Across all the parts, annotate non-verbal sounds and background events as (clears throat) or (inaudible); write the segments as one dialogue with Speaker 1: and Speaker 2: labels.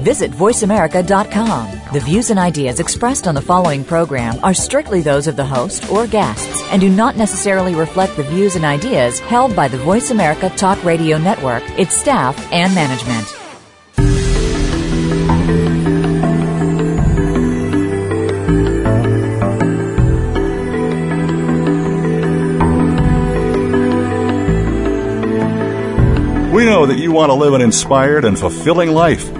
Speaker 1: Visit VoiceAmerica.com. The views and ideas expressed on the following program are strictly those of the host or guests and do not necessarily reflect the views and ideas held by the Voice America Talk Radio Network, its staff, and management.
Speaker 2: We know that you want to live an inspired and fulfilling life.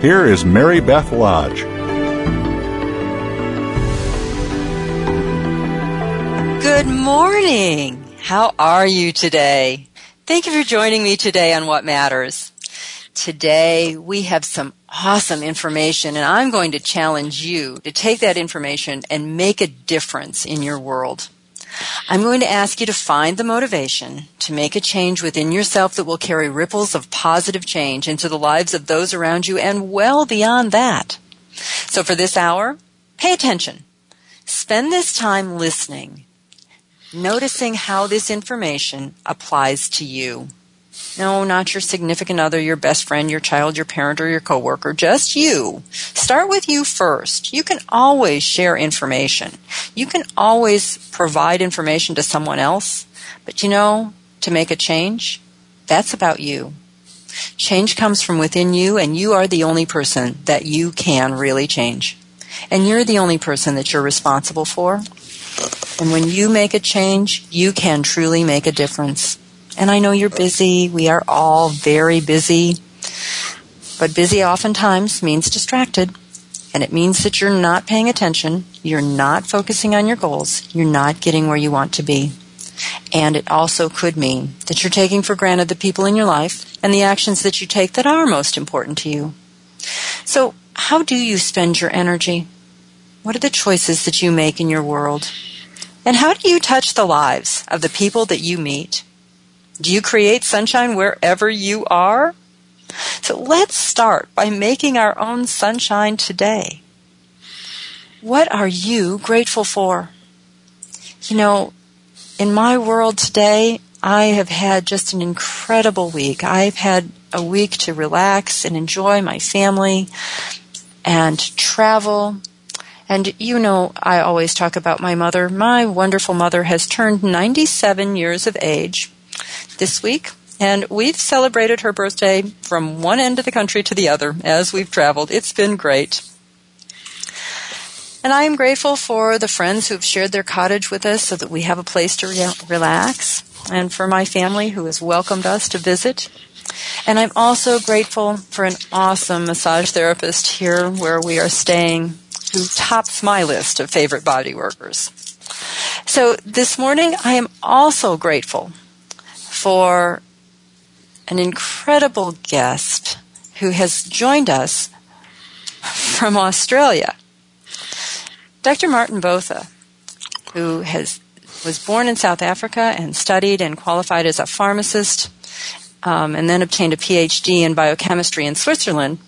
Speaker 2: here is Mary Beth Lodge.
Speaker 3: Good morning. How are you today? Thank you for joining me today on What Matters. Today we have some awesome information and I'm going to challenge you to take that information and make a difference in your world. I'm going to ask you to find the motivation to make a change within yourself that will carry ripples of positive change into the lives of those around you and well beyond that. So for this hour, pay attention. Spend this time listening, noticing how this information applies to you. No, not your significant other, your best friend, your child, your parent, or your coworker. Just you. Start with you first. You can always share information. You can always provide information to someone else. But you know, to make a change, that's about you. Change comes from within you, and you are the only person that you can really change. And you're the only person that you're responsible for. And when you make a change, you can truly make a difference. And I know you're busy. We are all very busy. But busy oftentimes means distracted. And it means that you're not paying attention. You're not focusing on your goals. You're not getting where you want to be. And it also could mean that you're taking for granted the people in your life and the actions that you take that are most important to you. So, how do you spend your energy? What are the choices that you make in your world? And how do you touch the lives of the people that you meet? Do you create sunshine wherever you are? So let's start by making our own sunshine today. What are you grateful for? You know, in my world today, I have had just an incredible week. I've had a week to relax and enjoy my family and travel. And you know, I always talk about my mother. My wonderful mother has turned 97 years of age this week. And we've celebrated her birthday from one end of the country to the other as we've traveled. It's been great. And I am grateful for the friends who have shared their cottage with us so that we have a place to re- relax, and for my family who has welcomed us to visit. And I'm also grateful for an awesome massage therapist here where we are staying who tops my list of favorite body workers. So this morning I am also grateful for an incredible guest who has joined us from Australia. Dr. Marthin Botha, who has was born in South Africa and studied and qualified as a pharmacist, um, and then obtained a PhD in biochemistry in Switzerland,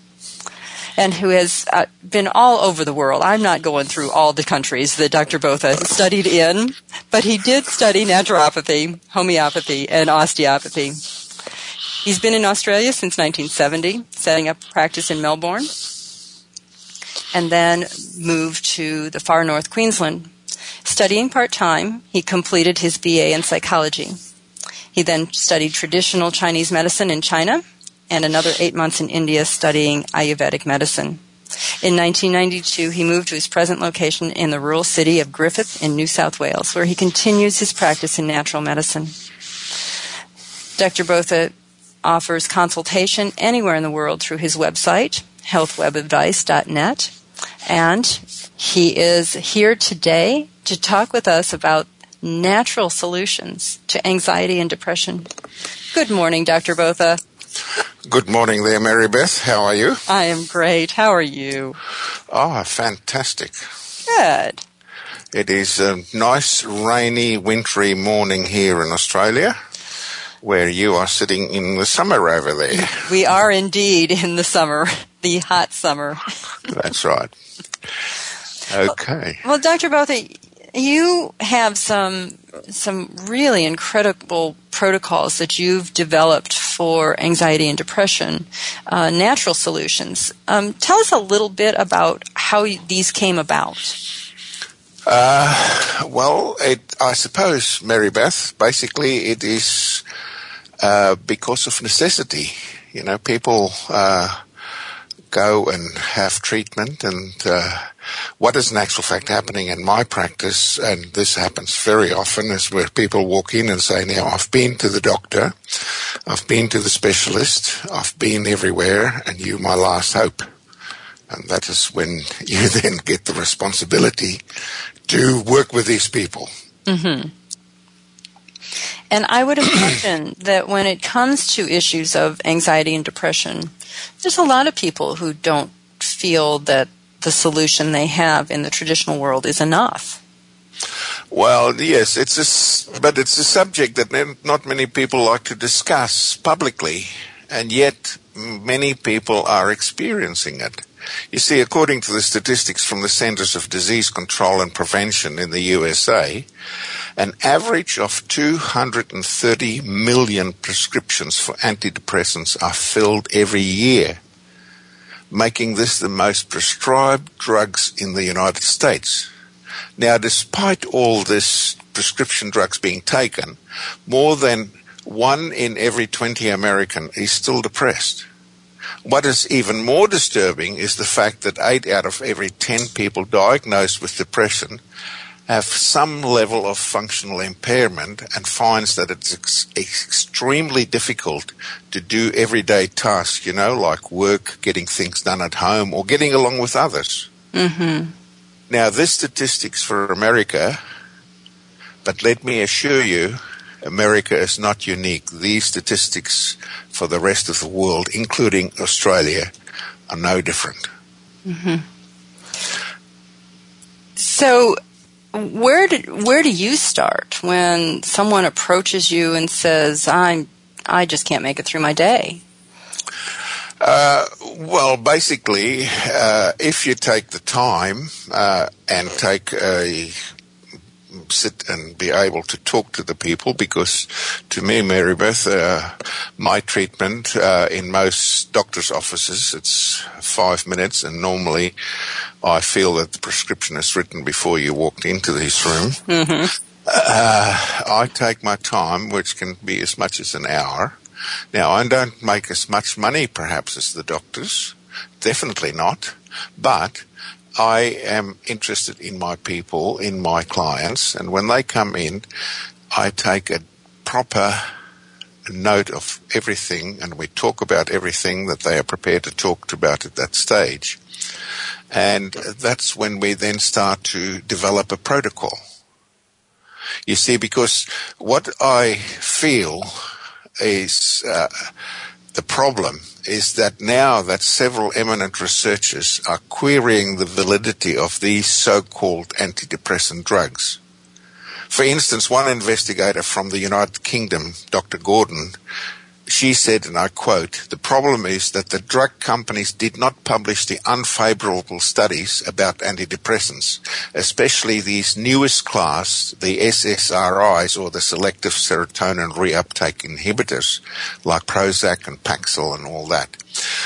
Speaker 3: and who has uh, been all over the world. I'm not going through all the countries that Dr. Botha studied in, but he did study naturopathy, homeopathy, and osteopathy. He's been in Australia since 1970, setting up practice in Melbourne, and then moved to the far north Queensland. Studying part time, he completed his BA in psychology. He then studied traditional Chinese medicine in China and another eight months in India studying Ayurvedic medicine. In 1992, he moved to his present location in the rural city of Griffith in New South Wales, where he continues his practice in natural medicine. Dr. Botha offers consultation anywhere in the world through his website, healthwebadvice.net. And he is here today to talk with us about natural solutions to anxiety and depression. Good morning, Dr. Botha.
Speaker 4: Good morning there, Mary Beth. How are you?
Speaker 3: I am great. How are you?
Speaker 4: Ah, oh, fantastic.
Speaker 3: Good.
Speaker 4: It is a nice, rainy, wintry morning here in Australia, where you are sitting in the summer over there. (laughs)
Speaker 3: We are indeed in the summer, (laughs) the hot summer.
Speaker 4: That's right. Okay.
Speaker 3: Well, Dr. Botha, you have some some really incredible protocols that you've developed for anxiety and depression, uh, natural solutions. Um, tell us a little bit about how these came about.
Speaker 4: Uh, well, it, I suppose, Mary Beth, basically it is uh, because of necessity. You know, people uh, go and have treatment and uh, what is an actual fact happening in my practice, and this happens very often, is where people walk in and say, now I've been to the doctor, I've been to the specialist, I've been everywhere, and you my last hope. And that is when (laughs) you then get the responsibility to work with these people.
Speaker 3: Mm-hmm. And I would (coughs) imagine that when it comes to issues of anxiety and depression, there's a lot of people who don't feel that the solution they have in the traditional world is enough.
Speaker 4: Well, yes, it's a, but it's a subject that not many people like to discuss publicly, and yet many people are experiencing it. You see, according to the statistics from the Centers of Disease Control and Prevention in the USA, an average of 230 million prescriptions for antidepressants are filled every year making this the most prescribed drugs in the United States. Now, despite all this prescription drugs being taken, more than one in every 20 American is still depressed. What is even more disturbing is the fact that 8 out of every 10 people diagnosed with depression have some level of functional impairment and finds that it's ex- extremely difficult to do everyday tasks, you know, like work, getting things done at home, or getting along with others.
Speaker 3: Mm-hmm.
Speaker 4: Now, this statistics for America, but let me assure you, America is not unique. These statistics for the rest of the world, including Australia, are no different.
Speaker 3: Mm-hmm. So, where did where do you start when someone approaches you and says, "I'm I just can't make it through my day"?
Speaker 4: Uh, well, basically, uh, if you take the time uh, and take a sit and be able to talk to the people because to me, Mary Beth, uh, my treatment uh, in most doctor's offices, it's five minutes and normally I feel that the prescription is written before you walked into this room.
Speaker 3: Mm-hmm.
Speaker 4: Uh, I take my time, which can be as much as an hour. Now, I don't make as much money perhaps as the doctors. Definitely not. But I am interested in my people, in my clients, and when they come in, I take a proper note of everything and we talk about everything that they are prepared to talk about at that stage. And that's when we then start to develop a protocol. You see, because what I feel is uh, the problem is that now that several eminent researchers are querying the validity of these so-called antidepressant drugs. For instance, one investigator from the United Kingdom, Dr. Gordon, she said, and I quote, the problem is that the drug companies did not publish the unfavorable studies about antidepressants, especially these newest class, the SSRIs or the selective serotonin reuptake inhibitors, like Prozac and Paxil and all that.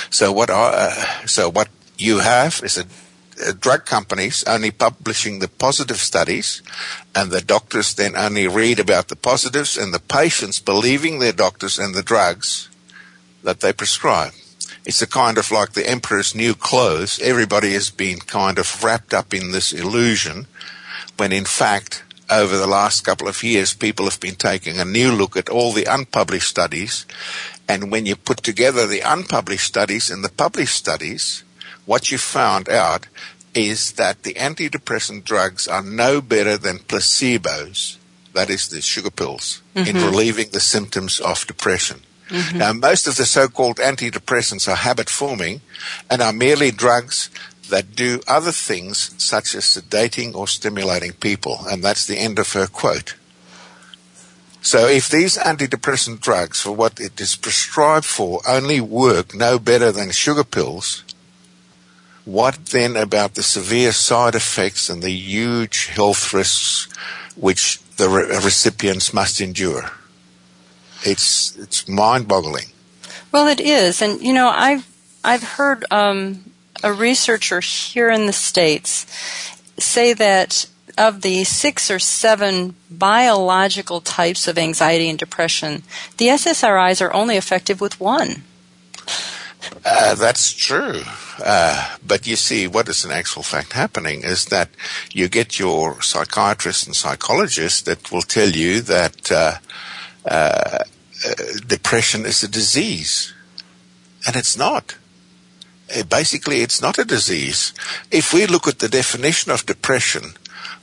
Speaker 4: So what I, uh, so what you have is a Uh, drug companies only publishing the positive studies and the doctors then only read about the positives and the patients believing their doctors and the drugs that they prescribe. It's a kind of like the emperor's new clothes. Everybody has been kind of wrapped up in this illusion when in fact over the last couple of years people have been taking a new look at all the unpublished studies and when you put together the unpublished studies and the published studies, what you found out is that the antidepressant drugs are no better than placebos, that is, the sugar pills, mm-hmm. in relieving the symptoms of depression. Mm-hmm. Now, most of the so called antidepressants are habit forming and are merely drugs that do other things such as sedating or stimulating people. And that's the end of her quote. So if these antidepressant drugs, for what it is prescribed for, only work no better than sugar pills, what then about the severe side effects and the huge health risks which the re- recipients must endure? It's it's mind-boggling.
Speaker 3: Well, it is, and you know, I've I've heard um, a researcher here in the states say that of the six or seven biological types of anxiety and depression, the SSRIs are only effective with one.
Speaker 4: Uh, that's true. Uh, but you see, what is in actual fact happening is that you get your psychiatrist and psychologist that will tell you that uh, uh, uh depression is a disease. And it's not. Uh, basically, it's not a disease. If we look at the definition of depression,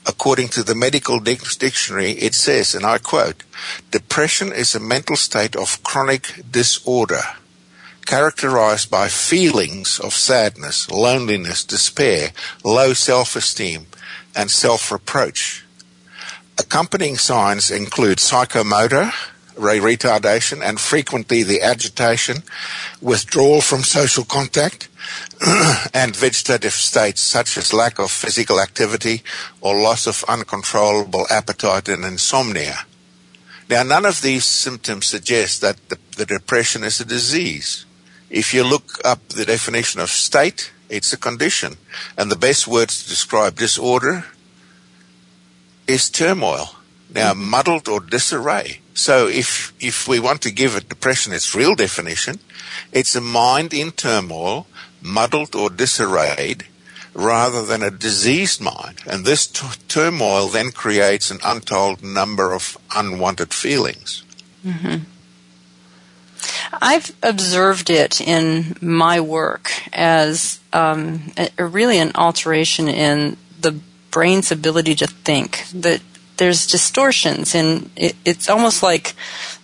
Speaker 4: according to the medical dictionary, it says, and I quote, depression is a mental state of chronic disorder characterized by feelings of sadness, loneliness, despair, low self-esteem, and self-reproach. Accompanying signs include psychomotor, retardation, and frequently the agitation, withdrawal from social contact, (clears throat) and vegetative states such as lack of physical activity or loss of uncontrollable appetite and insomnia. Now, none of these symptoms suggest that the, the depression is a disease. If you look up the definition of state, it's a condition. And the best words to describe disorder is turmoil. Now, mm-hmm. muddled or disarray. So if, if we want to give a depression its real definition, it's a mind in turmoil, muddled or disarrayed, rather than a diseased mind. And this t- turmoil then creates an untold number of unwanted feelings.
Speaker 3: Mm-hmm. I've observed it in my work as um, a, really an alteration in the brain's ability to think. That there's distortions, and it, it's almost like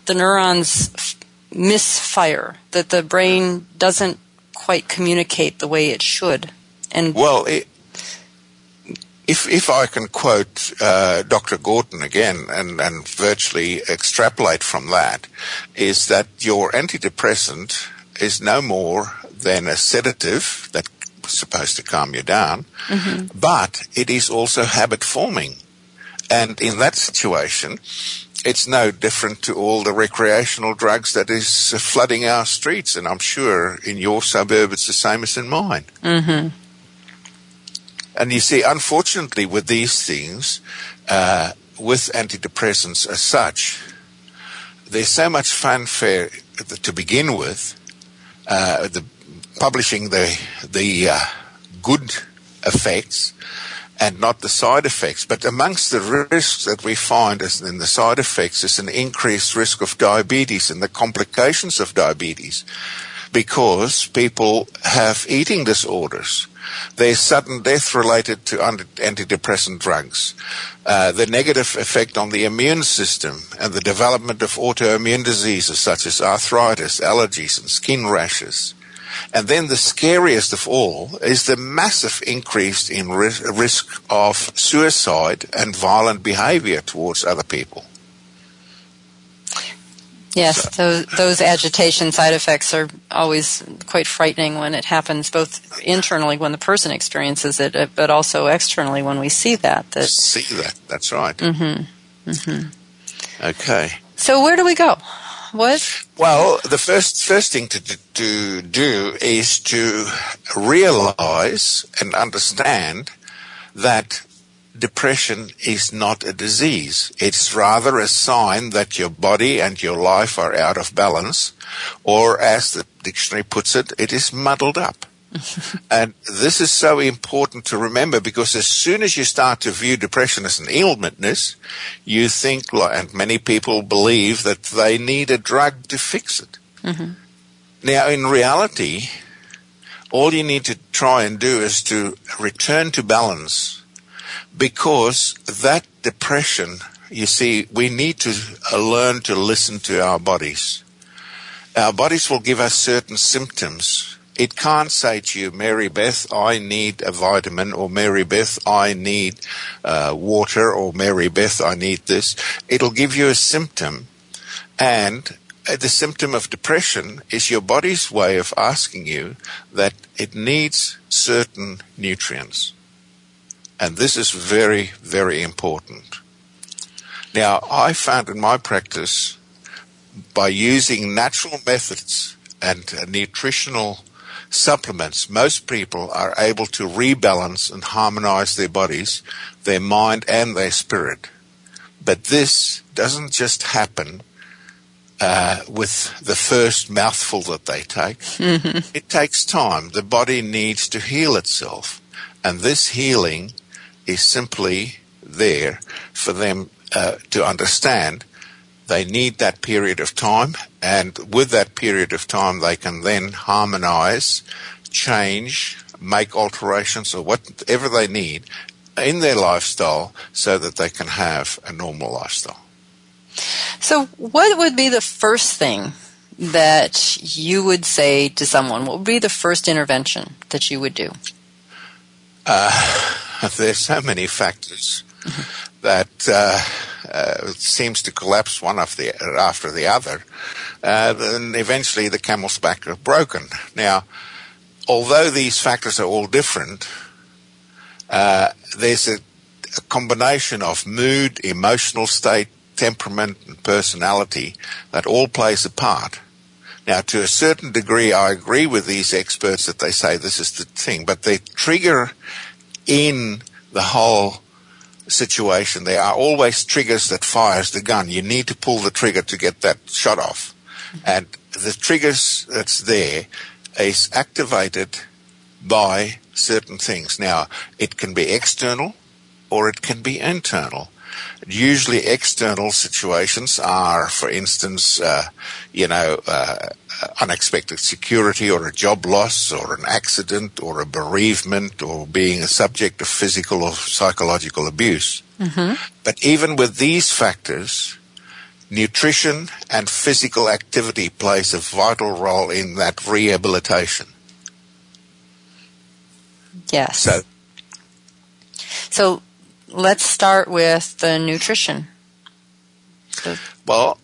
Speaker 3: the neurons f- misfire. That the brain doesn't quite communicate the way it should. And
Speaker 4: well, it, if if I can quote uh, Dr. Gorton again and, and virtually extrapolate from that, is that your antidepressant is no more than a sedative that's supposed to calm you down, mm-hmm. but it is also habit forming. And in that situation, it's no different to all the recreational drugs that is flooding our streets. And I'm sure in your suburb it's the same as in mine.
Speaker 3: Mm-hmm.
Speaker 4: And you see, unfortunately, with these things, uh, with antidepressants as such, there's so much fanfare to begin with. Uh, the publishing the the uh, good effects and not the side effects. But amongst the risks that we find in the side effects is an increased risk of diabetes and the complications of diabetes because people have eating disorders. There's sudden death related to antidepressant drugs. Uh, the negative effect on the immune system and the development of autoimmune diseases such as arthritis, allergies, and skin rashes. And then the scariest of all is the massive increase in risk of suicide and violent behavior towards other people.
Speaker 3: Yes, so. those, those agitation side effects are always quite frightening when it happens, both internally when the person experiences it, uh, but also externally when we see that. that
Speaker 4: see that. That's right.
Speaker 3: Mm-hmm. Mm-hmm.
Speaker 4: Okay.
Speaker 3: So where do we go? What?
Speaker 4: Well, the first first thing to, to do is to realize and understand that depression is not a disease. It's rather a sign that your body and your life are out of balance, or as the dictionary puts it, it is muddled up. (laughs) and this is so important to remember because as soon as you start to view depression as an ailmentness, you think, and many people believe that they need a drug to fix it. Mm-hmm. Now, in reality, all you need to try and do is to return to balance because that depression, you see, we need to uh, learn to listen to our bodies. Our bodies will give us certain symptoms. It can't say to you, Mary Beth, I need a vitamin, or Mary Beth, I need uh, water, or Mary Beth, I need this. It'll give you a symptom, and uh, the symptom of depression is your body's way of asking you that it needs certain nutrients. And this is very, very important. Now, I found in my practice, by using natural methods and nutritional supplements, most people are able to rebalance and harmonize their bodies, their mind, and their spirit. But this doesn't just happen uh, with the first mouthful that they take. Mm-hmm. It takes time. The body needs to heal itself. And this healing is simply there for them uh, to understand they need that period of time, and with that period of time, they can then harmonize, change, make alterations, or whatever they need in their lifestyle so that they can have a normal lifestyle.
Speaker 3: So, what would be the first thing that you would say to someone? What would be the first intervention that you would do?
Speaker 4: Uh, (laughs) there's so many factors that uh, uh, seems to collapse one after the, after the other. Uh, then eventually the camel's back is broken. Now, although these factors are all different, uh, there's a, a combination of mood, emotional state, temperament and personality that all plays a part. Now, to a certain degree, I agree with these experts that they say this is the thing, but they trigger in the whole situation. There are always triggers that fires the gun. You need to pull the trigger to get that shot off. And the triggers that's there is activated by certain things. Now, it can be external or it can be internal. Usually, external situations are, for instance, uh, you know, uh, unexpected security or a job loss or an accident or a bereavement or being a subject of physical or psychological abuse. Mm-hmm. But even with these factors, nutrition and physical activity plays a vital role in that rehabilitation.
Speaker 3: Yes. So, so let's start with the nutrition.
Speaker 4: well,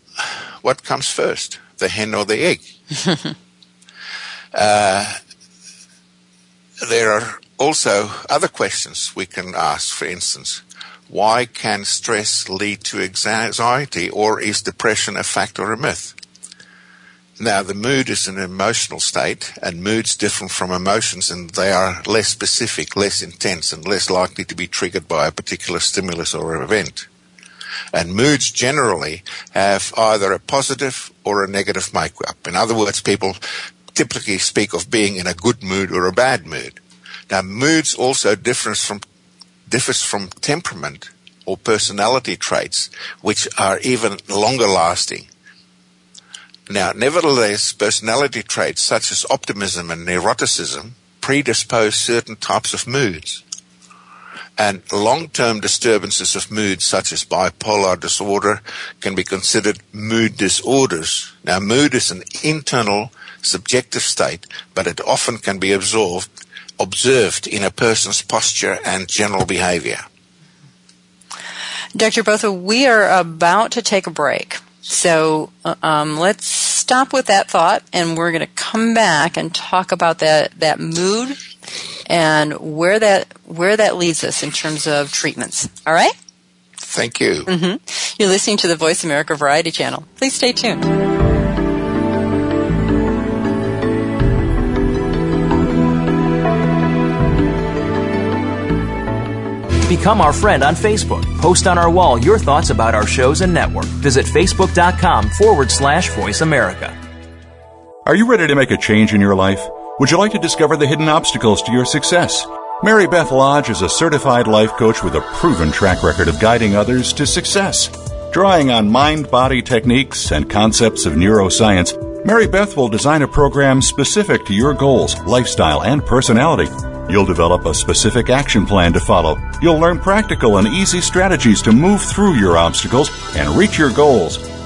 Speaker 4: what comes first, the hen or the egg? (laughs) uh, there are also other questions we can ask. For instance, why can stress lead to anxiety, or is depression a fact or a myth? Now, the mood is an emotional state, and moods differ from emotions, and they are less specific, less intense, and less likely to be triggered by a particular stimulus or event. And moods generally have either a positive or a negative makeup. In other words, people typically speak of being in a good mood or a bad mood. Now, moods also differs from, differs from temperament or personality traits, which are even longer lasting. Now, nevertheless, personality traits such as optimism and neuroticism predispose certain types of moods. And long-term disturbances of mood, such as bipolar disorder, can be considered mood disorders. Now, mood is an internal, subjective state, but it often can be observed, observed in a person's posture and general behavior.
Speaker 3: Dr. Botha, we are about to take a break. So uh, um, let's stop with that thought, and we're going to come back and talk about that that mood and where that where that leads us in terms of treatments. All right.
Speaker 4: Thank you.
Speaker 3: Mm-hmm. You're listening to the Voice America Variety Channel. Please stay tuned.
Speaker 5: Become our friend on Facebook. Post on our wall your thoughts about our shows and network. Visit facebook.com forward slash voice America.
Speaker 2: Are you ready to make a change in your life? Would you like to discover the hidden obstacles to your success? Mary Beth Lodge is a certified life coach with a proven track record of guiding others to success. Drawing on mind body techniques and concepts of neuroscience, Mary Beth will design a program specific to your goals, lifestyle, and personality. You'll develop a specific action plan to follow. You'll learn practical and easy strategies to move through your obstacles and reach your goals.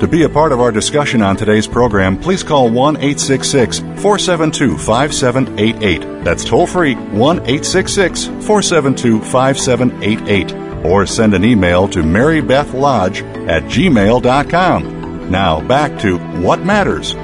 Speaker 2: To be a part of our discussion on today's program, please call 1 866 472 5788. That's toll free 1 866 472 5788. Or send an email to marybethlodge at gmail.com. Now back to What Matters.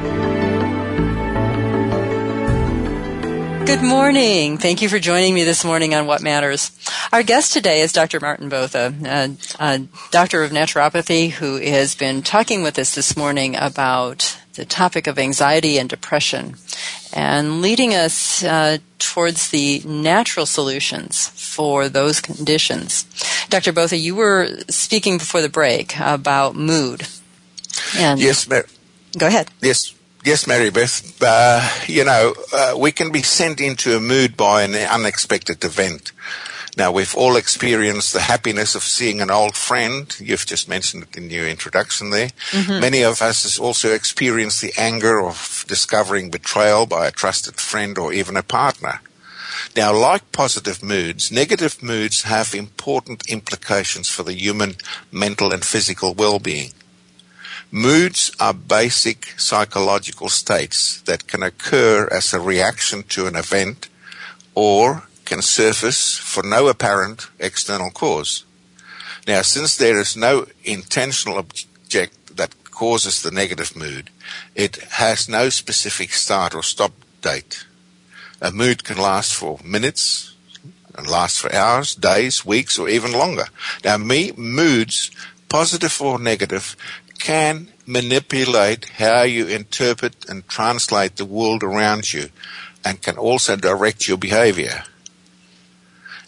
Speaker 3: Good morning. Thank you for joining me this morning on What Matters. Our guest today is Dr. Marthin Botha, a, a, doctor of naturopathy who has been talking with us this morning about the topic of anxiety and depression and leading us uh, towards the natural solutions for those conditions. Dr. Botha, you were speaking before the break about mood.
Speaker 4: And yes, Mar-
Speaker 3: go ahead.
Speaker 4: Yes, Yes, Mary Beth. Uh, you know, uh, we can be sent into a mood by an unexpected event. Now, we've all experienced the happiness of seeing an old friend. You've just mentioned it in your introduction there. Mm-hmm. Many of us has also experienced the anger of discovering betrayal by a trusted friend or even a partner. Now, like positive moods, negative moods have important implications for the human mental and physical well-being. Moods are basic psychological states that can occur as a reaction to an event or can surface for no apparent external cause. Now, since there is no intentional object that causes the negative mood, it has no specific start or stop date. A mood can last for minutes, and last for hours, days, weeks, or even longer. Now, me, moods, positive or negative, can manipulate how you interpret and translate the world around you and can also direct your behavior.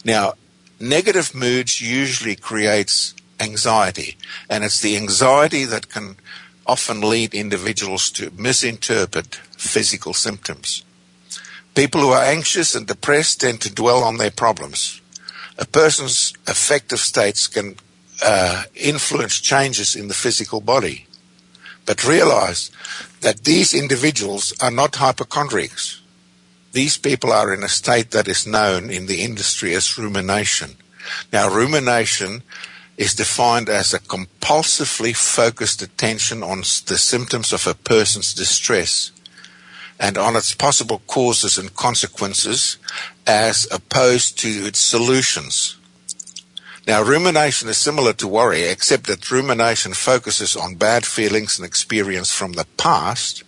Speaker 4: Now, negative moods usually creates anxiety and it's the anxiety that can often lead individuals to misinterpret physical symptoms. People who are anxious and depressed tend to dwell on their problems. A person's affective states can uh, influence changes in the physical body. But realize that these individuals are not hypochondriacs. These people are in a state that is known in the industry as rumination. Now, rumination is defined as a compulsively focused attention on the symptoms of a person's distress and on its possible causes and consequences as opposed to its solutions. Now, rumination is similar to worry, except that rumination focuses on bad feelings and experience from the past,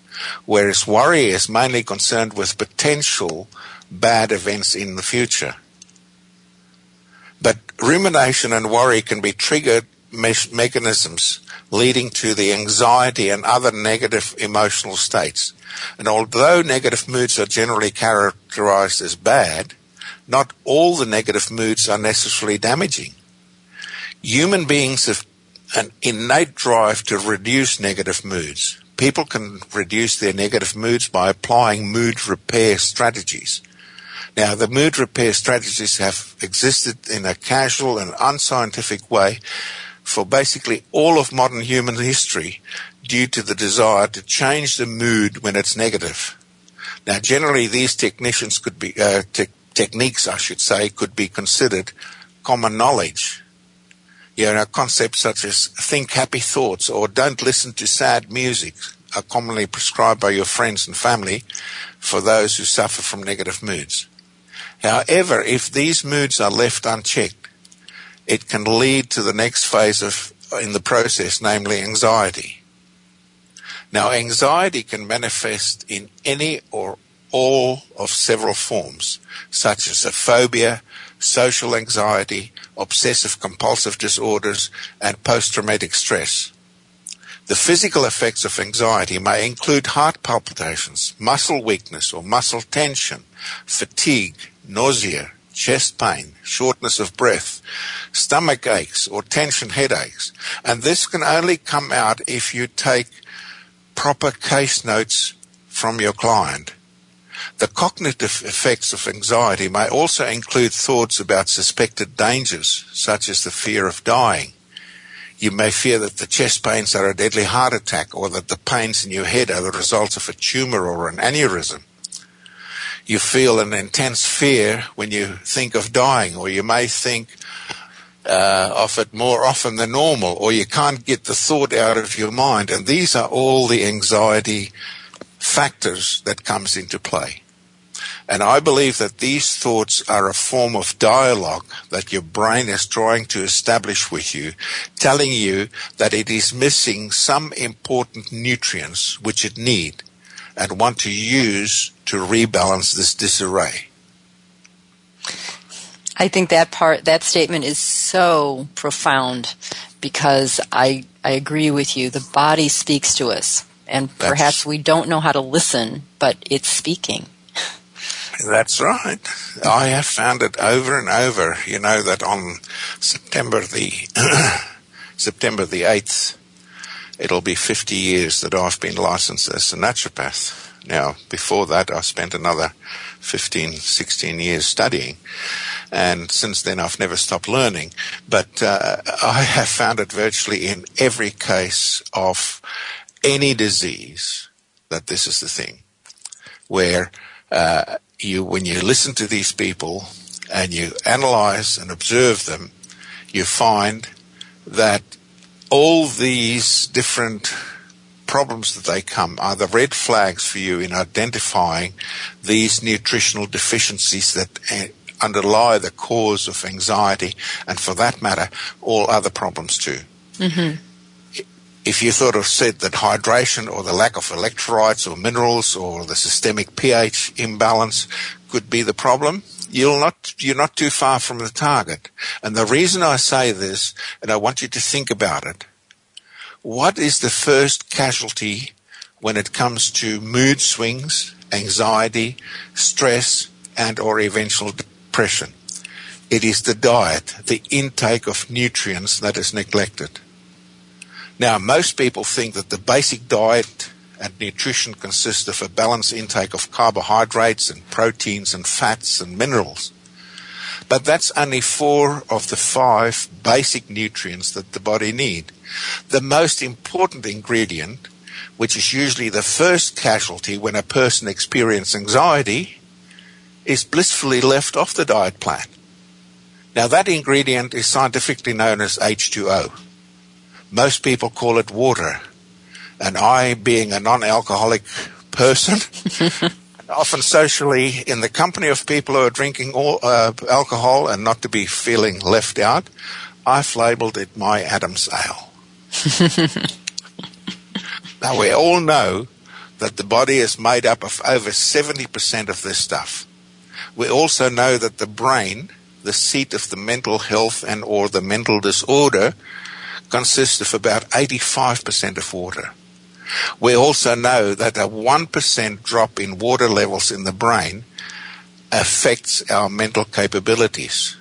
Speaker 4: whereas worry is mainly concerned with potential bad events in the future. But rumination and worry can be triggered me- mechanisms leading to the anxiety and other negative emotional states. And although negative moods are generally characterized as bad, not all the negative moods are necessarily damaging. Human beings have an innate drive to reduce negative moods. People can reduce their negative moods by applying mood repair strategies. Now, the mood repair strategies have existed in a casual and unscientific way for basically all of modern human history due to the desire to change the mood when it's negative. Now, generally, these technicians could be, uh, te- techniques, I should say, could be considered common knowledge you know, concepts such as think happy thoughts or don't listen to sad music are commonly prescribed by your friends and family for those who suffer from negative moods. However, if these moods are left unchecked, it can lead to the next phase of in the process, namely anxiety. Now, anxiety can manifest in any or all of several forms, such as a phobia, social anxiety, obsessive compulsive disorders, and post-traumatic stress. The physical effects of anxiety may include heart palpitations, muscle weakness or muscle tension, fatigue, nausea, chest pain, shortness of breath, stomach aches or tension headaches. And this can only come out if you take proper case notes from your client. The cognitive effects of anxiety may also include thoughts about suspected dangers, such as the fear of dying. You may fear that the chest pains are a deadly heart attack or that the pains in your head are the result of a tumor or an aneurysm. You feel an intense fear when you think of dying, or you may think uh, of it more often than normal, or you can't get the thought out of your mind. And these are all the anxiety factors that comes into play. And I believe that these thoughts are a form of dialogue that your brain is trying to establish with you, telling you that it is missing some important nutrients which it need and want to use to rebalance this disarray.
Speaker 3: I think that part, that statement is so profound because I, I agree with you. The body speaks to us and That's, perhaps we don't know how to listen, but it's speaking.
Speaker 4: That's right. I have found it over and over, you know, that on September the, (coughs) September the 8th, it'll be 50 years that I've been licensed as a naturopath. Now, before that, I spent another 15, 16 years studying. And since then, I've never stopped learning. But uh, I have found it virtually in every case of any disease that this is the thing, where uh, you, when you listen to these people and you analyze and observe them, you find that all these different problems that they come are the red flags for you in identifying these nutritional deficiencies that uh, underlie the cause of anxiety and for that matter all other problems too. Mm-hmm if you sort of said that hydration or the lack of electrolytes or minerals or the systemic pH imbalance could be the problem, you'll not, you're not too far from the target. And the reason I say this, and I want you to think about it, what is the first casualty when it comes to mood swings, anxiety, stress, and or eventual depression? It is the diet, the intake of nutrients that is neglected. Now, most people think that the basic diet and nutrition consists of a balanced intake of carbohydrates and proteins and fats and minerals. But that's only four of the five basic nutrients that the body need. The most important ingredient, which is usually the first casualty when a person experiences anxiety, is blissfully left off the diet plan. Now that ingredient is scientifically known as H2O. Most people call it water. And I, being a non-alcoholic person, (laughs) often socially in the company of people who are drinking all, uh, alcohol and not to be feeling left out, I've labeled it my Adam's Ale. (laughs) now we all know that the body is made up of over 70% of this stuff. We also know that the brain, the seat of the mental health and or the mental disorder, consists of about 85% of water. We also know that a 1% drop in water levels in the brain affects our mental capabilities.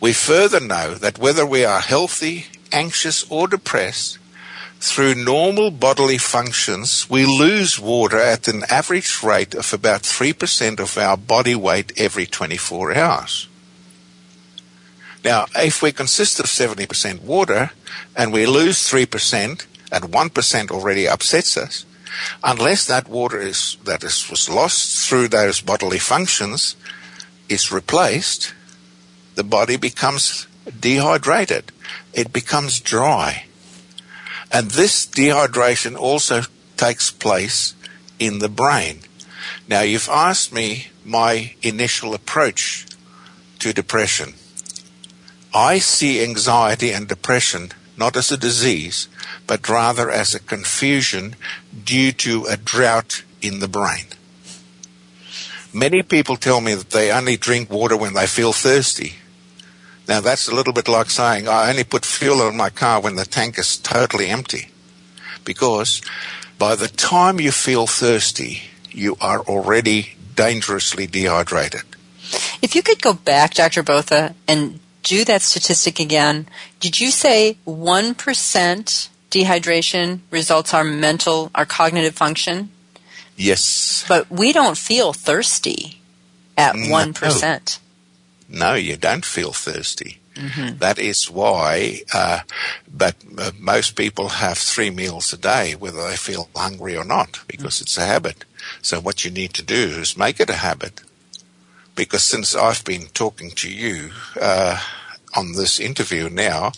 Speaker 4: We further know that whether we are healthy, anxious, or depressed, through normal bodily functions, we lose water at an average rate of about 3% of our body weight every 24 hours. Now, if we consist of 70% water and we lose 3% and 1% already upsets us, unless that water is, that is, was lost through those bodily functions is replaced, the body becomes dehydrated. It becomes dry. And this dehydration also takes place in the brain. Now, you've asked me my initial approach to depression. I see anxiety and depression not as a disease, but rather as a confusion due to a drought in the brain. Many people tell me that they only drink water when they feel thirsty. Now that's a little bit like saying I only put fuel in my car when the tank is totally empty. Because by the time you feel thirsty, you are already dangerously dehydrated.
Speaker 3: If you could go back, Dr. Botha, and do that statistic again, did you say 1% dehydration results our mental, our cognitive function?
Speaker 4: Yes.
Speaker 3: But we don't feel thirsty at
Speaker 4: No.
Speaker 3: 1%.
Speaker 4: No, you don't feel thirsty.
Speaker 3: Mm-hmm.
Speaker 4: That is why, uh, but uh, most people have three meals a day, whether they feel hungry or not, because it's a habit. So what you need to do is make it a habit. Because since I've been talking to you uh, on this interview now,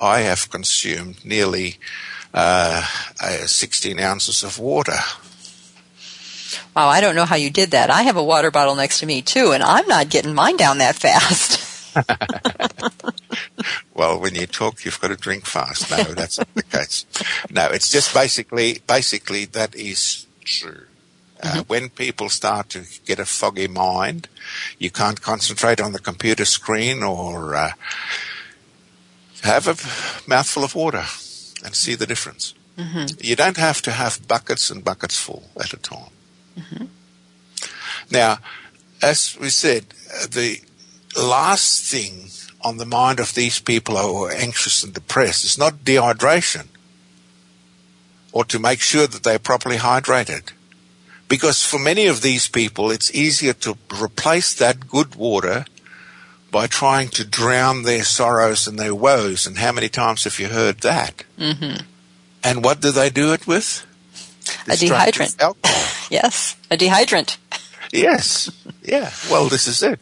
Speaker 4: I have consumed nearly uh, uh, 16 ounces of water.
Speaker 3: Wow, I don't know how you did that. I have a water bottle next to me too, and I'm not getting mine down that fast. (laughs)
Speaker 4: Well, when you talk, you've got to drink fast. No, that's not the case. No, it's just basically, basically that is true. Uh, When people start to get a foggy mind, you can't concentrate on the computer screen or uh, have a mouthful of water and see the difference. You don't have to have buckets and buckets full at a time. Now, as we said, the last thing on the mind of these people who are anxious and depressed is not dehydration or to make sure that they're properly hydrated. Because for many of these people, it's easier to replace that good water by trying to drown their sorrows and their woes. And how many times have you heard that? Mm-hmm. And what do they do it with?
Speaker 3: A dehydrant.
Speaker 4: Alcohol. (laughs)
Speaker 3: yes, a dehydrant.
Speaker 4: Yes. Yeah. Well, this is it.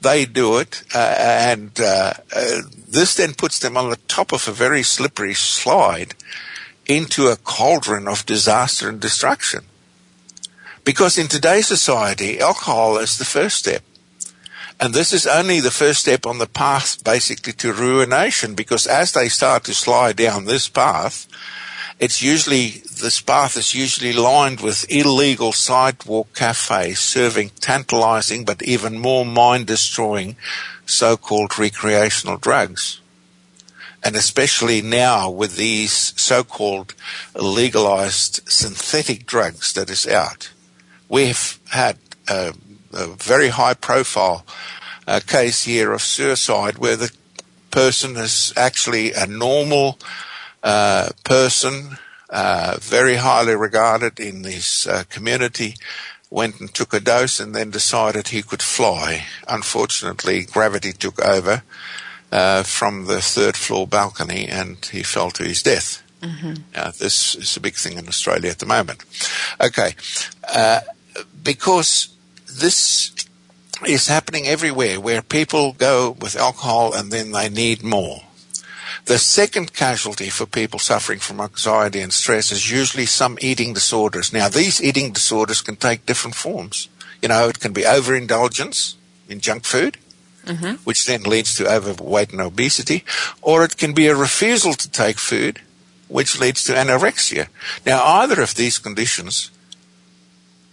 Speaker 4: They do it, uh, and uh, uh, this then puts them on the top of a very slippery slide into a cauldron of disaster and destruction. Because in today's society, alcohol is the first step. And this is only the first step on the path basically to ruination because as they start to slide down this path, it's usually, this path is usually lined with illegal sidewalk cafes serving tantalizing but even more mind destroying so-called recreational drugs. And especially now with these so-called legalized synthetic drugs that is out. We've had a, a very high profile uh, case here of suicide where the person is actually a normal uh, person, uh, very highly regarded in this uh, community, went and took a dose and then decided he could fly. Unfortunately, gravity took over uh, from the third floor balcony and he fell to his death. Uh, this is a big thing in Australia at the moment. Okay, uh, because this is happening everywhere where people go with alcohol and then they need more. The second casualty for people suffering from anxiety and stress is usually some eating disorders. Now, these eating disorders can take different forms. You know, it can be overindulgence in junk food, mm-hmm. which then leads to overweight and obesity, or it can be a refusal to take food, which leads to anorexia. Now, either of these conditions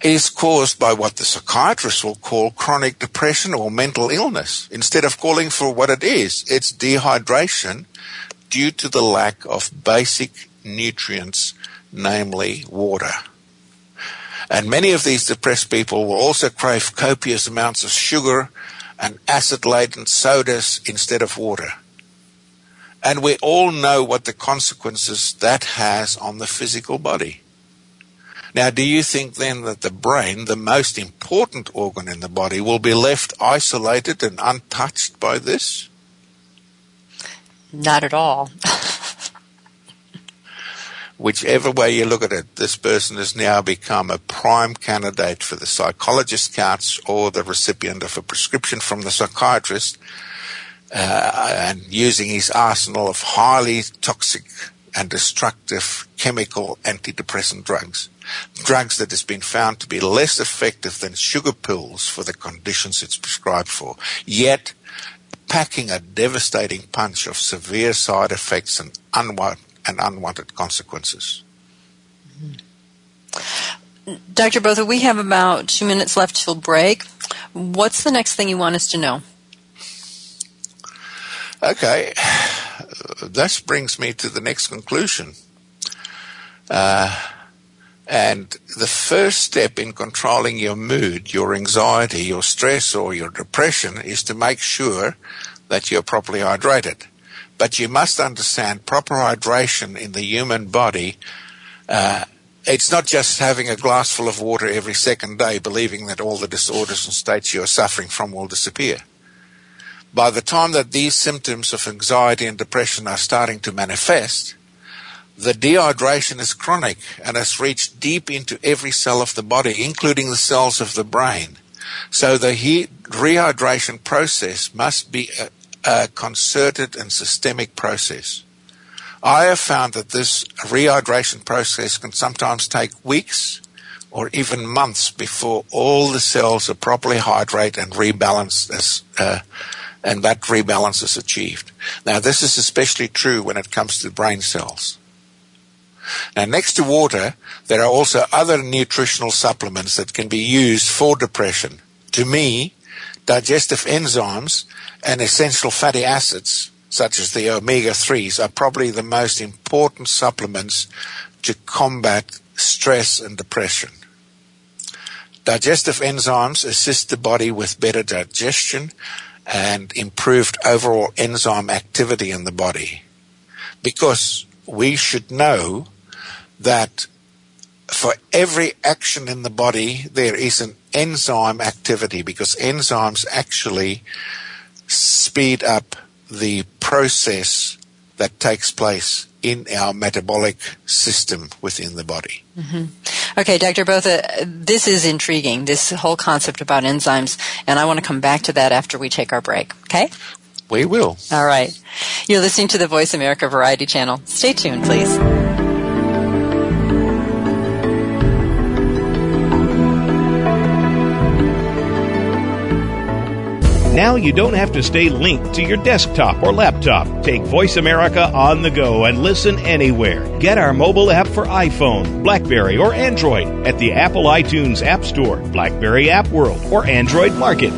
Speaker 4: is caused by what the psychiatrist will call chronic depression or mental illness. Instead of calling for what it is, it's dehydration due to the lack of basic nutrients, namely water. And many of these depressed people will also crave copious amounts of sugar and acid laden sodas instead of water. And we all know what the consequences that has on the physical body. Now, do you think then that the brain, the most important organ in the body, will be left isolated and untouched by this?
Speaker 3: Not at all. (laughs)
Speaker 4: Whichever way you look at it, this person has now become a prime candidate for the psychologist couch or the recipient of a prescription from the psychiatrist uh, and using his arsenal of highly toxic and destructive chemical antidepressant drugs. Drugs that has been found to be less effective than sugar pills for the conditions it's prescribed for. Yet, packing a devastating punch of severe side effects and, unwa- and unwanted consequences.
Speaker 3: Dr. Botha, we have about two minutes left till break. What's the next thing you want us to know?
Speaker 4: Okay, this brings me to the next conclusion. Uh, and the first step in controlling your mood, your anxiety, your stress, or your depression is to make sure that you're properly hydrated. But you must understand proper hydration in the human body. Uh, it's not just having a glass full of water every second day, believing that all the disorders and states you're suffering from will disappear by the time that these symptoms of anxiety and depression are starting to manifest, the dehydration is chronic and has reached deep into every cell of the body, including the cells of the brain. So the he- rehydration process must be a, a concerted and systemic process. I have found that this rehydration process can sometimes take weeks or even months before all the cells are properly hydrated and rebalanced as uh, and that rebalance is achieved. Now, this is especially true when it comes to brain cells. Now, next to water, there are also other nutritional supplements that can be used for depression. To me, digestive enzymes and essential fatty acids, such as the omega 3s, are probably the most important supplements to combat stress and depression. Digestive enzymes assist the body with better digestion and improved overall enzyme activity in the body. Because we should know that for every action in the body, there is an enzyme activity because enzymes actually speed up the process that takes place in our metabolic system within the body.
Speaker 3: Mm-hmm. Okay, Dr. Botha, this is intriguing, this whole concept about enzymes, and I want to come back to that after we take our break, okay?
Speaker 4: We will.
Speaker 3: All right. You're listening to the Voice America Variety Channel. Stay tuned, please.
Speaker 6: Now you don't have to stay linked to your desktop or laptop. Take Voice America on the go and listen anywhere. Get our mobile app for iPhone, Blackberry, or Android at the Apple iTunes App Store, Blackberry App World, or Android Market.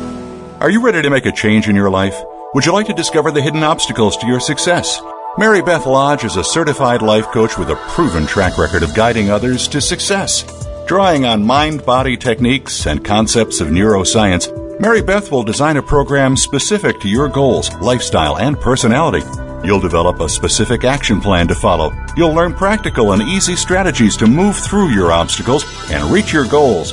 Speaker 2: Are you ready to make a change in your life? Would you like to discover the hidden obstacles to your success? Mary Beth Lodge is a certified life coach with a proven track record of guiding others to success. Drawing on mind body techniques and concepts of neuroscience, Mary Beth will design a program specific to your goals, lifestyle, and personality. You'll develop a specific action plan to follow. You'll learn practical and easy strategies to move through your obstacles and reach your goals.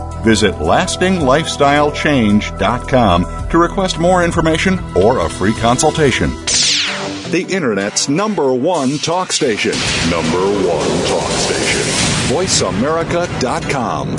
Speaker 2: Visit lastinglifestylechange.com to request more information or a free consultation. The Internet's number one talk station. Number one talk station. VoiceAmerica.com.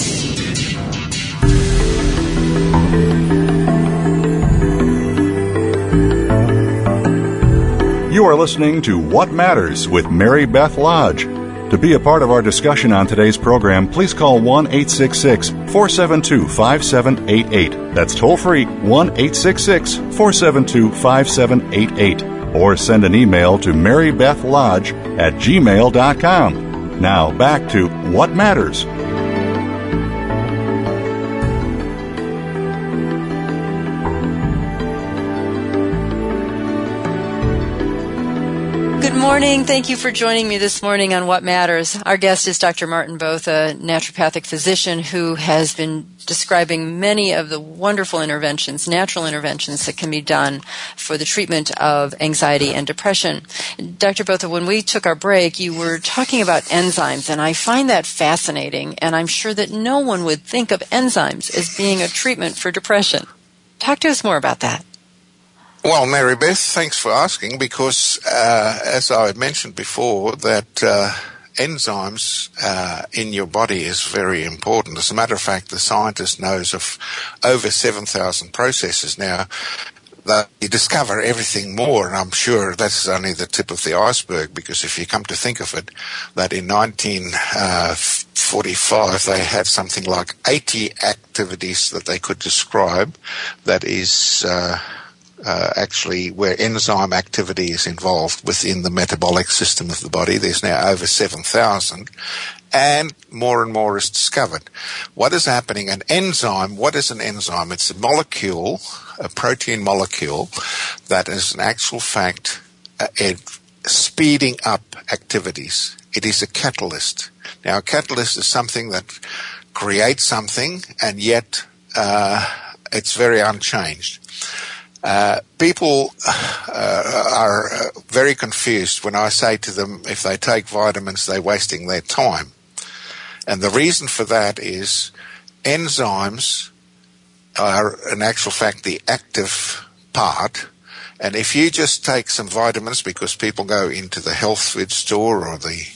Speaker 2: You are listening to What Matters with Mary Beth Lodge. To be a part of our discussion on today's program, please call 1 866 472 5788. That's toll free 1 866 472 5788. Or send an email to marybethlodge at gmail.com. Now back to What Matters.
Speaker 3: Morning. Thank you for joining me this morning on What Matters. Our guest is Dr. Marthin Botha, a naturopathic physician who has been describing many of the wonderful interventions, natural interventions that can be done for the treatment of anxiety and depression. Dr. Botha, when we took our break, you were talking about enzymes, and I find that fascinating, and I'm sure that no one would think of enzymes as being a treatment for depression. Talk to us more about that.
Speaker 4: Well, Mary Beth, thanks for asking because, uh, as I mentioned before, that uh, enzymes uh, in your body is very important. As a matter of fact, the scientist knows of over 7,000 processes now. That you discover everything more, and I'm sure that's only the tip of the iceberg. Because if you come to think of it, that in 1945 they had something like 80 activities that they could describe. That is. Uh, actually where enzyme activity is involved within the metabolic system of the body. There's now over 7,000 and more and more is discovered. What is happening? An enzyme, what is an enzyme? It's a molecule, a protein molecule that is in actual fact uh, speeding up activities. It is a catalyst. Now a catalyst is something that creates something and yet uh, it's very unchanged. Uh, people uh, are very confused when I say to them if they take vitamins, they're wasting their time. And the reason for that is enzymes are, in actual fact, the active part. And if you just take some vitamins because people go into the health food store or the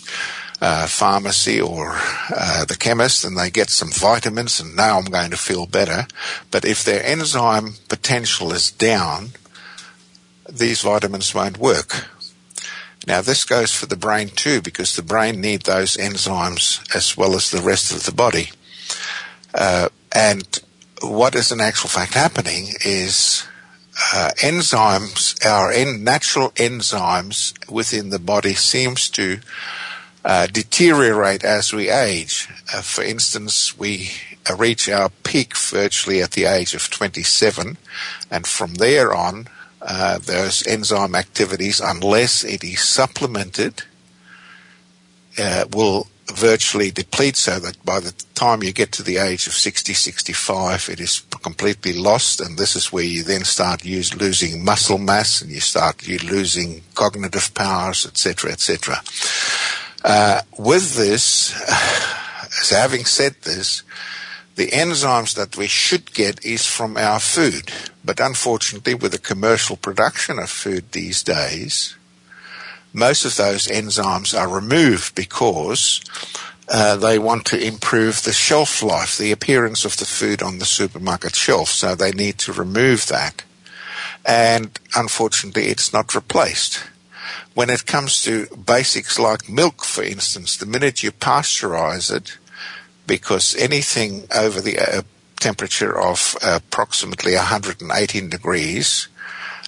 Speaker 4: uh, pharmacy or uh, the chemist and they get some vitamins and now I'm going to feel better. But if their enzyme potential is down, these vitamins won't work. Now this goes for the brain too because the brain need those enzymes as well as the rest of the body. Uh, and what is in actual fact happening is uh, enzymes, our en- natural enzymes within the body seems to uh, deteriorate as we age. Uh, for instance, we uh, reach our peak virtually at the age of 27, and from there on, uh, those enzyme activities, unless it is supplemented, uh, will virtually deplete so that by the time you get to the age of 60, 65, it is completely lost. And this is where you then start use, losing muscle mass and you start you losing cognitive powers, etc., etc. Uh, with this, (sighs) so having said this, the enzymes that we should get is from our food. But unfortunately, with the commercial production of food these days, most of those enzymes are removed because uh, they want to improve the shelf life, the appearance of the food on the supermarket shelf. So they need to remove that. And unfortunately, it's not replaced when it comes to basics like milk, for instance, the minute you pasteurize it, because anything over the uh, temperature of approximately 118 degrees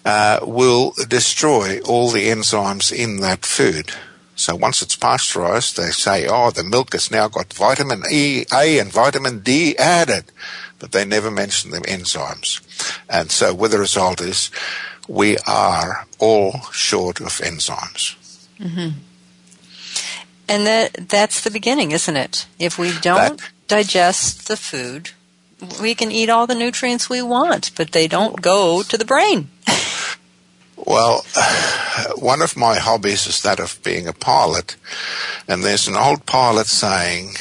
Speaker 4: uh, will destroy all the enzymes in that food. So once it's pasteurized, they say, oh, the milk has now got vitamin E, A, and vitamin D added. But they never mention the enzymes. And so what the result is, we are all short of enzymes.
Speaker 3: Mm-hmm. And that that's the beginning, isn't it? If we don't that, digest the food, we can eat all the nutrients we want, but they don't go to the brain. (laughs)
Speaker 4: well, (sighs) one of my hobbies is that of being a pilot, and there's an old pilot saying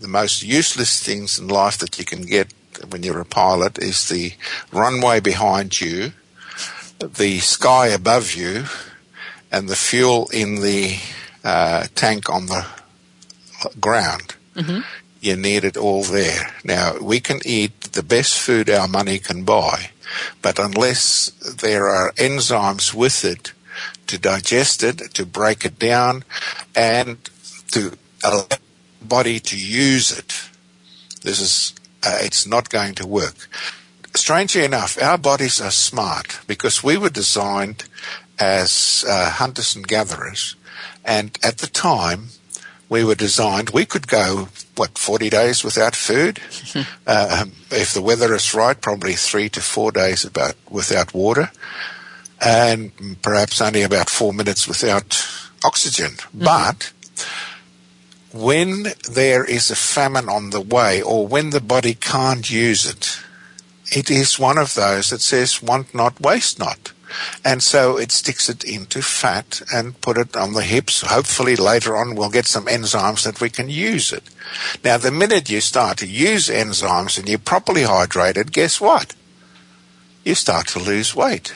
Speaker 4: the most useless things in life that you can get when you're a pilot is the runway behind you the sky above you and the fuel in the uh, tank on the ground. Mm-hmm. You need it all there. Now, we can eat the best food our money can buy, but unless there are enzymes with it to digest it, to break it down, and to allow the body to use it, this is, uh, it's not going to work strangely enough, our bodies are smart because we were designed as uh, hunters and gatherers. And at the time, we were designed, we could go, what, 40 days without food? (laughs) uh, if the weather is right, probably three to four days about, without water. And perhaps only about four minutes without oxygen. But when there is a famine on the way or when the body can't use it, it is one of those that says want not, waste not. And so it sticks it into fat and put it on the hips. Hopefully later on we'll get some enzymes that we can use it. Now the minute you start to use enzymes and you're properly hydrated, guess what? You start to lose weight.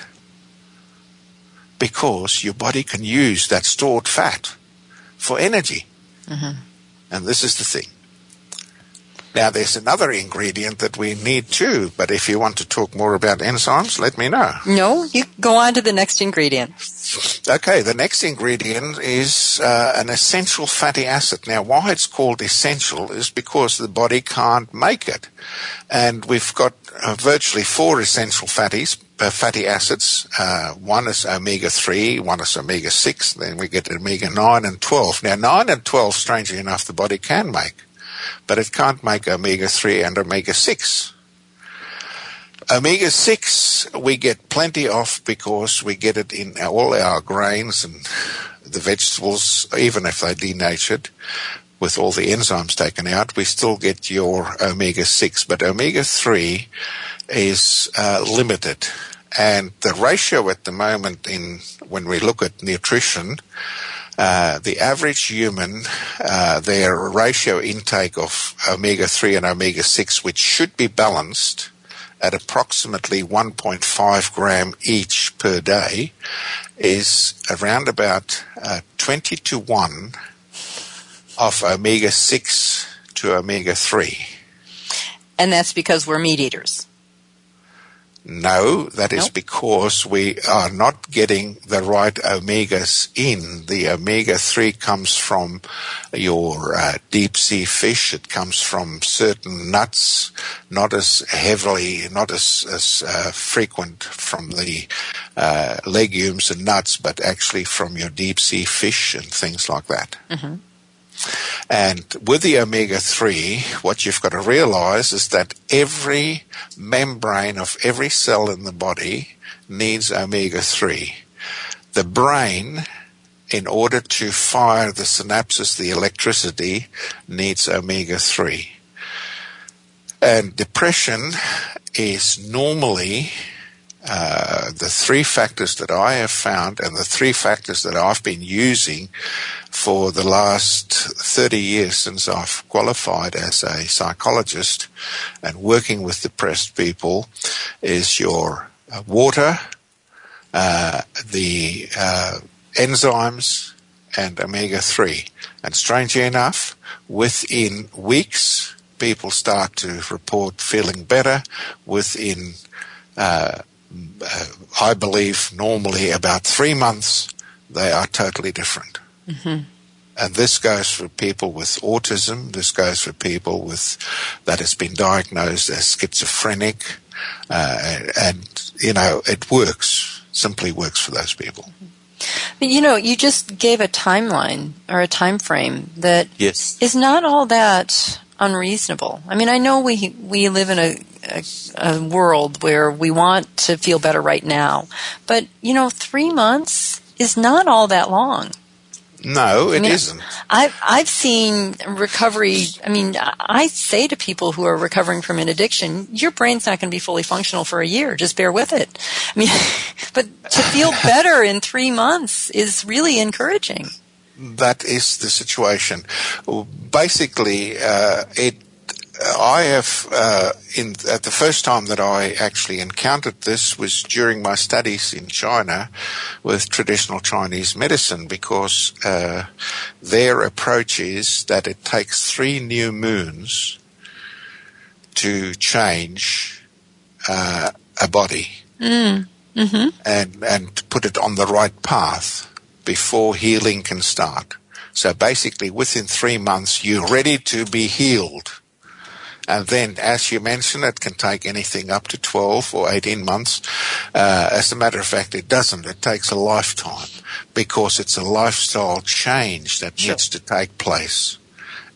Speaker 4: Because your body can use that stored fat for energy. Mm-hmm. And this is the thing. Now, there's another ingredient that we need too, but if you want to talk more about enzymes, let me know.
Speaker 3: No, you go on to the next ingredient.
Speaker 4: Okay, the next ingredient is uh, an essential fatty acid. Now, why it's called essential is because the body can't make it. And we've got uh, virtually four essential fatties, uh, fatty acids. Uh, one is omega 3, one is omega 6, then we get omega 9 and 12. Now, 9 and 12, strangely enough, the body can make but it can't make omega 3 and omega 6. Omega 6 we get plenty of because we get it in all our grains and the vegetables, even if they're denatured, with all the enzymes taken out, we still get your omega 6, but omega 3 is uh, limited. And the ratio at the moment in when we look at nutrition uh, the average human, uh, their ratio intake of omega 3 and omega 6, which should be balanced at approximately 1.5 gram each per day, is around about uh, 20 to 1 of omega 6 to omega 3.
Speaker 3: And that's because we're meat eaters.
Speaker 4: No, that is nope. because we are not getting the right omegas in. The omega 3 comes from your uh, deep sea fish. It comes from certain nuts, not as heavily, not as, as uh, frequent from the uh, legumes and nuts, but actually from your deep sea fish and things like that. Mm-hmm. And with the omega 3, what you've got to realize is that every membrane of every cell in the body needs omega 3. The brain, in order to fire the synapses, the electricity, needs omega 3. And depression is normally uh, the three factors that I have found and the three factors that I've been using for the last 30 years since I've qualified as a psychologist and working with depressed people is your uh, water, uh, the uh, enzymes, and omega 3. And strangely enough, within weeks, people start to report feeling better. Within uh, uh, I believe normally about three months, they are totally different. Mm-hmm. And this goes for people with autism. This goes for people with that has been diagnosed as schizophrenic, uh, and you know it works. Simply works for those people.
Speaker 3: You know, you just gave a timeline or a time frame that
Speaker 4: yes.
Speaker 3: is not all that unreasonable. I mean, I know we we live in a, a, a world where we want to feel better right now, but you know, three months is not all that long.
Speaker 4: No, it I mean, not
Speaker 3: I've I've seen recovery. I mean, I say to people who are recovering from an addiction, your brain's not going to be fully functional for a year. Just bear with it. I mean, (laughs) but to feel (laughs) better in three months is really encouraging
Speaker 4: that is the situation. Basically, uh, it. I have uh, in at the first time that I actually encountered this was during my studies in China with traditional Chinese medicine because uh, their approach is that it takes three new moons to change uh, a body
Speaker 3: mm. mm-hmm.
Speaker 4: and and put it on the right path before healing can start. So basically, within three months, you're ready to be healed. And then, as you mentioned, it can take anything up to 12 or 18 months. Uh, as a matter of fact, it doesn't. It takes a lifetime because it's a lifestyle change that sure. needs to take place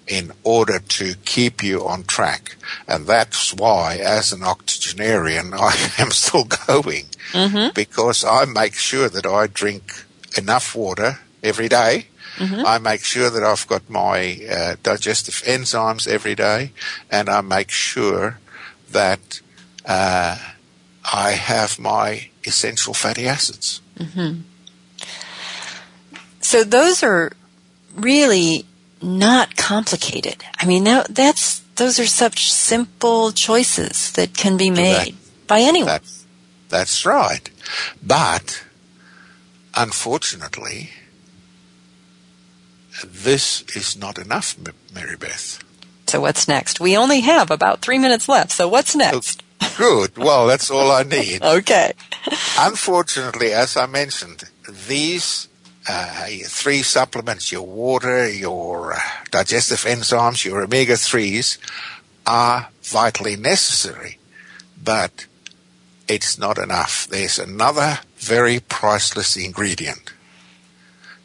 Speaker 4: in order to keep you on track. And that's why, as an octogenarian, (laughs) I am still going
Speaker 3: mm-hmm.
Speaker 4: because I make sure that I drink enough water every day. Mm-hmm. I make sure that I've got my uh, digestive enzymes every day, and I make sure that uh, I have my essential fatty acids.
Speaker 3: Mm-hmm. So those are really not complicated. I mean, that, that's those are such simple choices that can be made that, by anyone. That,
Speaker 4: that's right, but unfortunately, this is not enough, Mary Beth.
Speaker 3: So what's next? We only have about three minutes left. So what's next?
Speaker 4: Good. Well, that's all I need. (laughs)
Speaker 3: okay.
Speaker 4: Unfortunately, as I mentioned, these uh, three supplements, your water, your uh, digestive enzymes, your omega 3s, are vitally necessary. But it's not enough. There's another very priceless ingredient.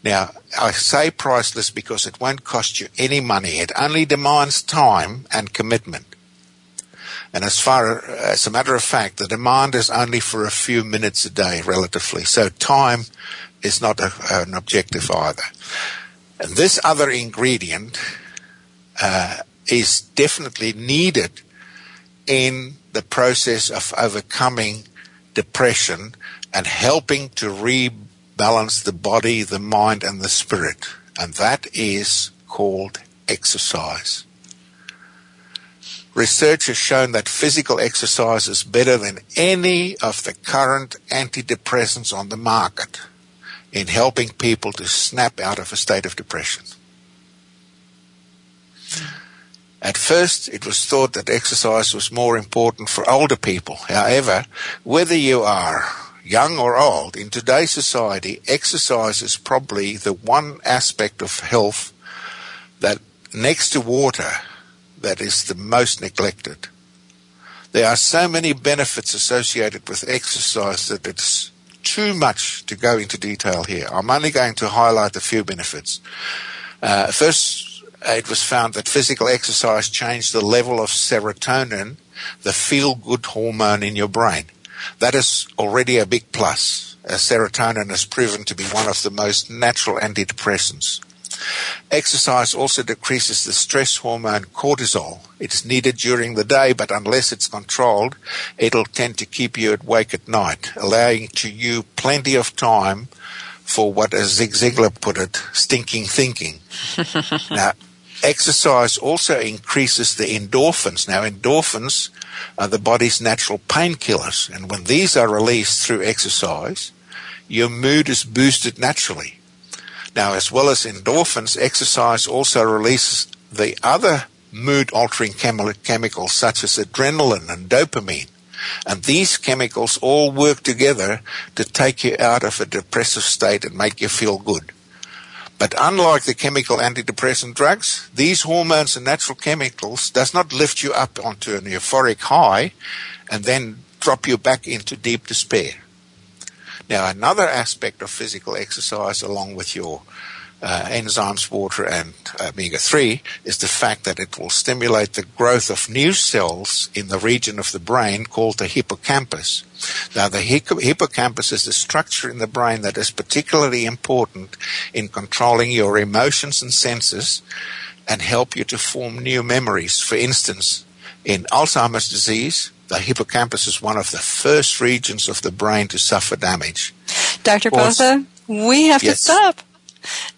Speaker 4: Now, I say priceless because it won't cost you any money. It only demands time and commitment. And as far as a matter of fact, the demand is only for a few minutes a day, relatively. So time is not a, an objective either. And this other ingredient uh, is definitely needed in the process of overcoming depression and helping to rebalance the body, the mind, and the spirit. And that is called exercise. Research has shown that physical exercise is better than any of the current antidepressants on the market in helping people to snap out of a state of depression. At first, it was thought that exercise was more important for older people. However, whether you are young or old, in today's society, exercise is probably the one aspect of health that, next to water, that is the most neglected. There are so many benefits associated with exercise that it's too much to go into detail here. I'm only going to highlight a few benefits. Uh, first, it was found that physical exercise changed the level of serotonin, the feel good hormone in your brain. That is already a big plus. Uh, serotonin is proven to be one of the most natural antidepressants. Exercise also decreases the stress hormone cortisol. It is needed during the day, but unless it's controlled, it'll tend to keep you awake at night, allowing to you plenty of time for what, as Zig Ziglar put it, stinking thinking. (laughs) now, exercise also increases the endorphins. Now, endorphins are the body's natural painkillers, and when these are released through exercise, your mood is boosted naturally. Now, as well as endorphins, exercise also releases the other mood altering chemicals such as adrenaline and dopamine. And these chemicals all work together to take you out of a depressive state and make you feel good. But unlike the chemical antidepressant drugs, these hormones and natural chemicals does not lift you up onto an euphoric high and then drop you back into deep despair. Now, another aspect of physical exercise, along with your uh, enzymes, water, and omega 3 is the fact that it will stimulate the growth of new cells in the region of the brain called the hippocampus. Now, the hippocampus is the structure in the brain that is particularly important in controlling your emotions and senses and help you to form new memories. For instance, in Alzheimer's disease, the hippocampus is one of the first regions of the brain to suffer damage.
Speaker 3: Dr. Botha, we have yes. to stop.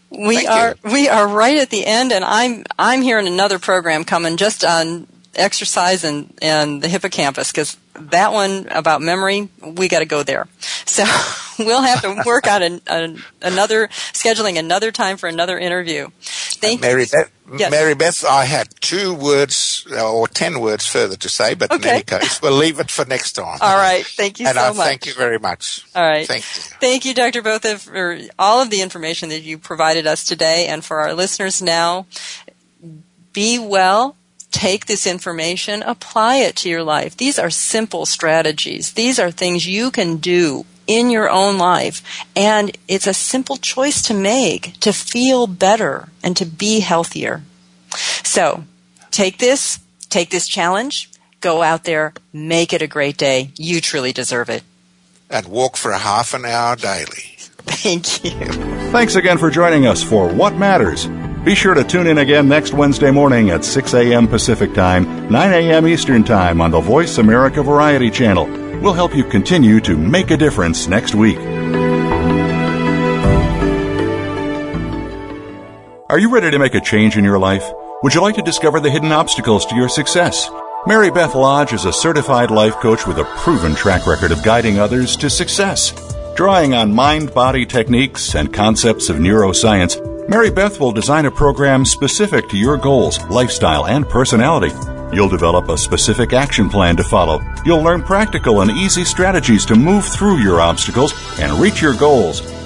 Speaker 3: We
Speaker 4: Thank
Speaker 3: are
Speaker 4: you.
Speaker 3: we are right at the end, and I'm I'm hearing another program coming just on exercise and and the hippocampus because that one about memory we got to go there. So (laughs) we'll have to work out an, an, another scheduling another time for another interview. Thank
Speaker 4: Mary
Speaker 3: you.
Speaker 4: Beth, yes. Mary Beth, I had two words uh, or ten words further to say, but okay. in any case, we'll leave it for next time.
Speaker 3: All right. Thank you
Speaker 4: and
Speaker 3: so
Speaker 4: I
Speaker 3: much.
Speaker 4: Thank you very much.
Speaker 3: All right.
Speaker 4: Thank you.
Speaker 3: Thank you, Dr. Botha, for all of the information that you provided us today, and for our listeners now. Be well take this information, apply it to your life. These are simple strategies. These are things you can do in your own life. And it's a simple choice to make to feel better and to be healthier. So take this, take this challenge, go out there, make it a great day. You truly deserve it.
Speaker 4: And walk for half an hour daily.
Speaker 3: Thank you.
Speaker 2: Thanks again for joining us for What Matters. Be sure to tune in again next Wednesday morning at 6 a.m. Pacific Time, 9 a.m. Eastern Time on the Voice America Variety Channel. We'll help you continue to make a difference next week. Are you ready to make a change in your life? Would you like to discover the hidden obstacles to your success? Mary Beth Lodge is a certified life coach with a proven track record of guiding others to success. Drawing on mind body techniques and concepts of neuroscience, Mary Beth will design a program specific to your goals, lifestyle, and personality. You'll develop a specific action plan to follow. You'll learn practical and easy strategies to move through your obstacles and reach your goals.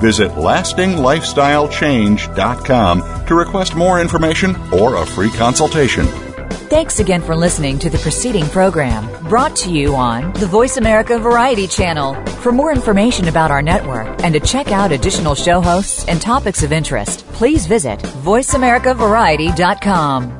Speaker 2: Visit lastinglifestylechange.com to request more information or a free consultation.
Speaker 1: Thanks again for listening to the preceding program brought to you on the Voice America Variety Channel. For more information about our network and to check out additional show hosts and topics of interest, please visit VoiceAmericaVariety.com.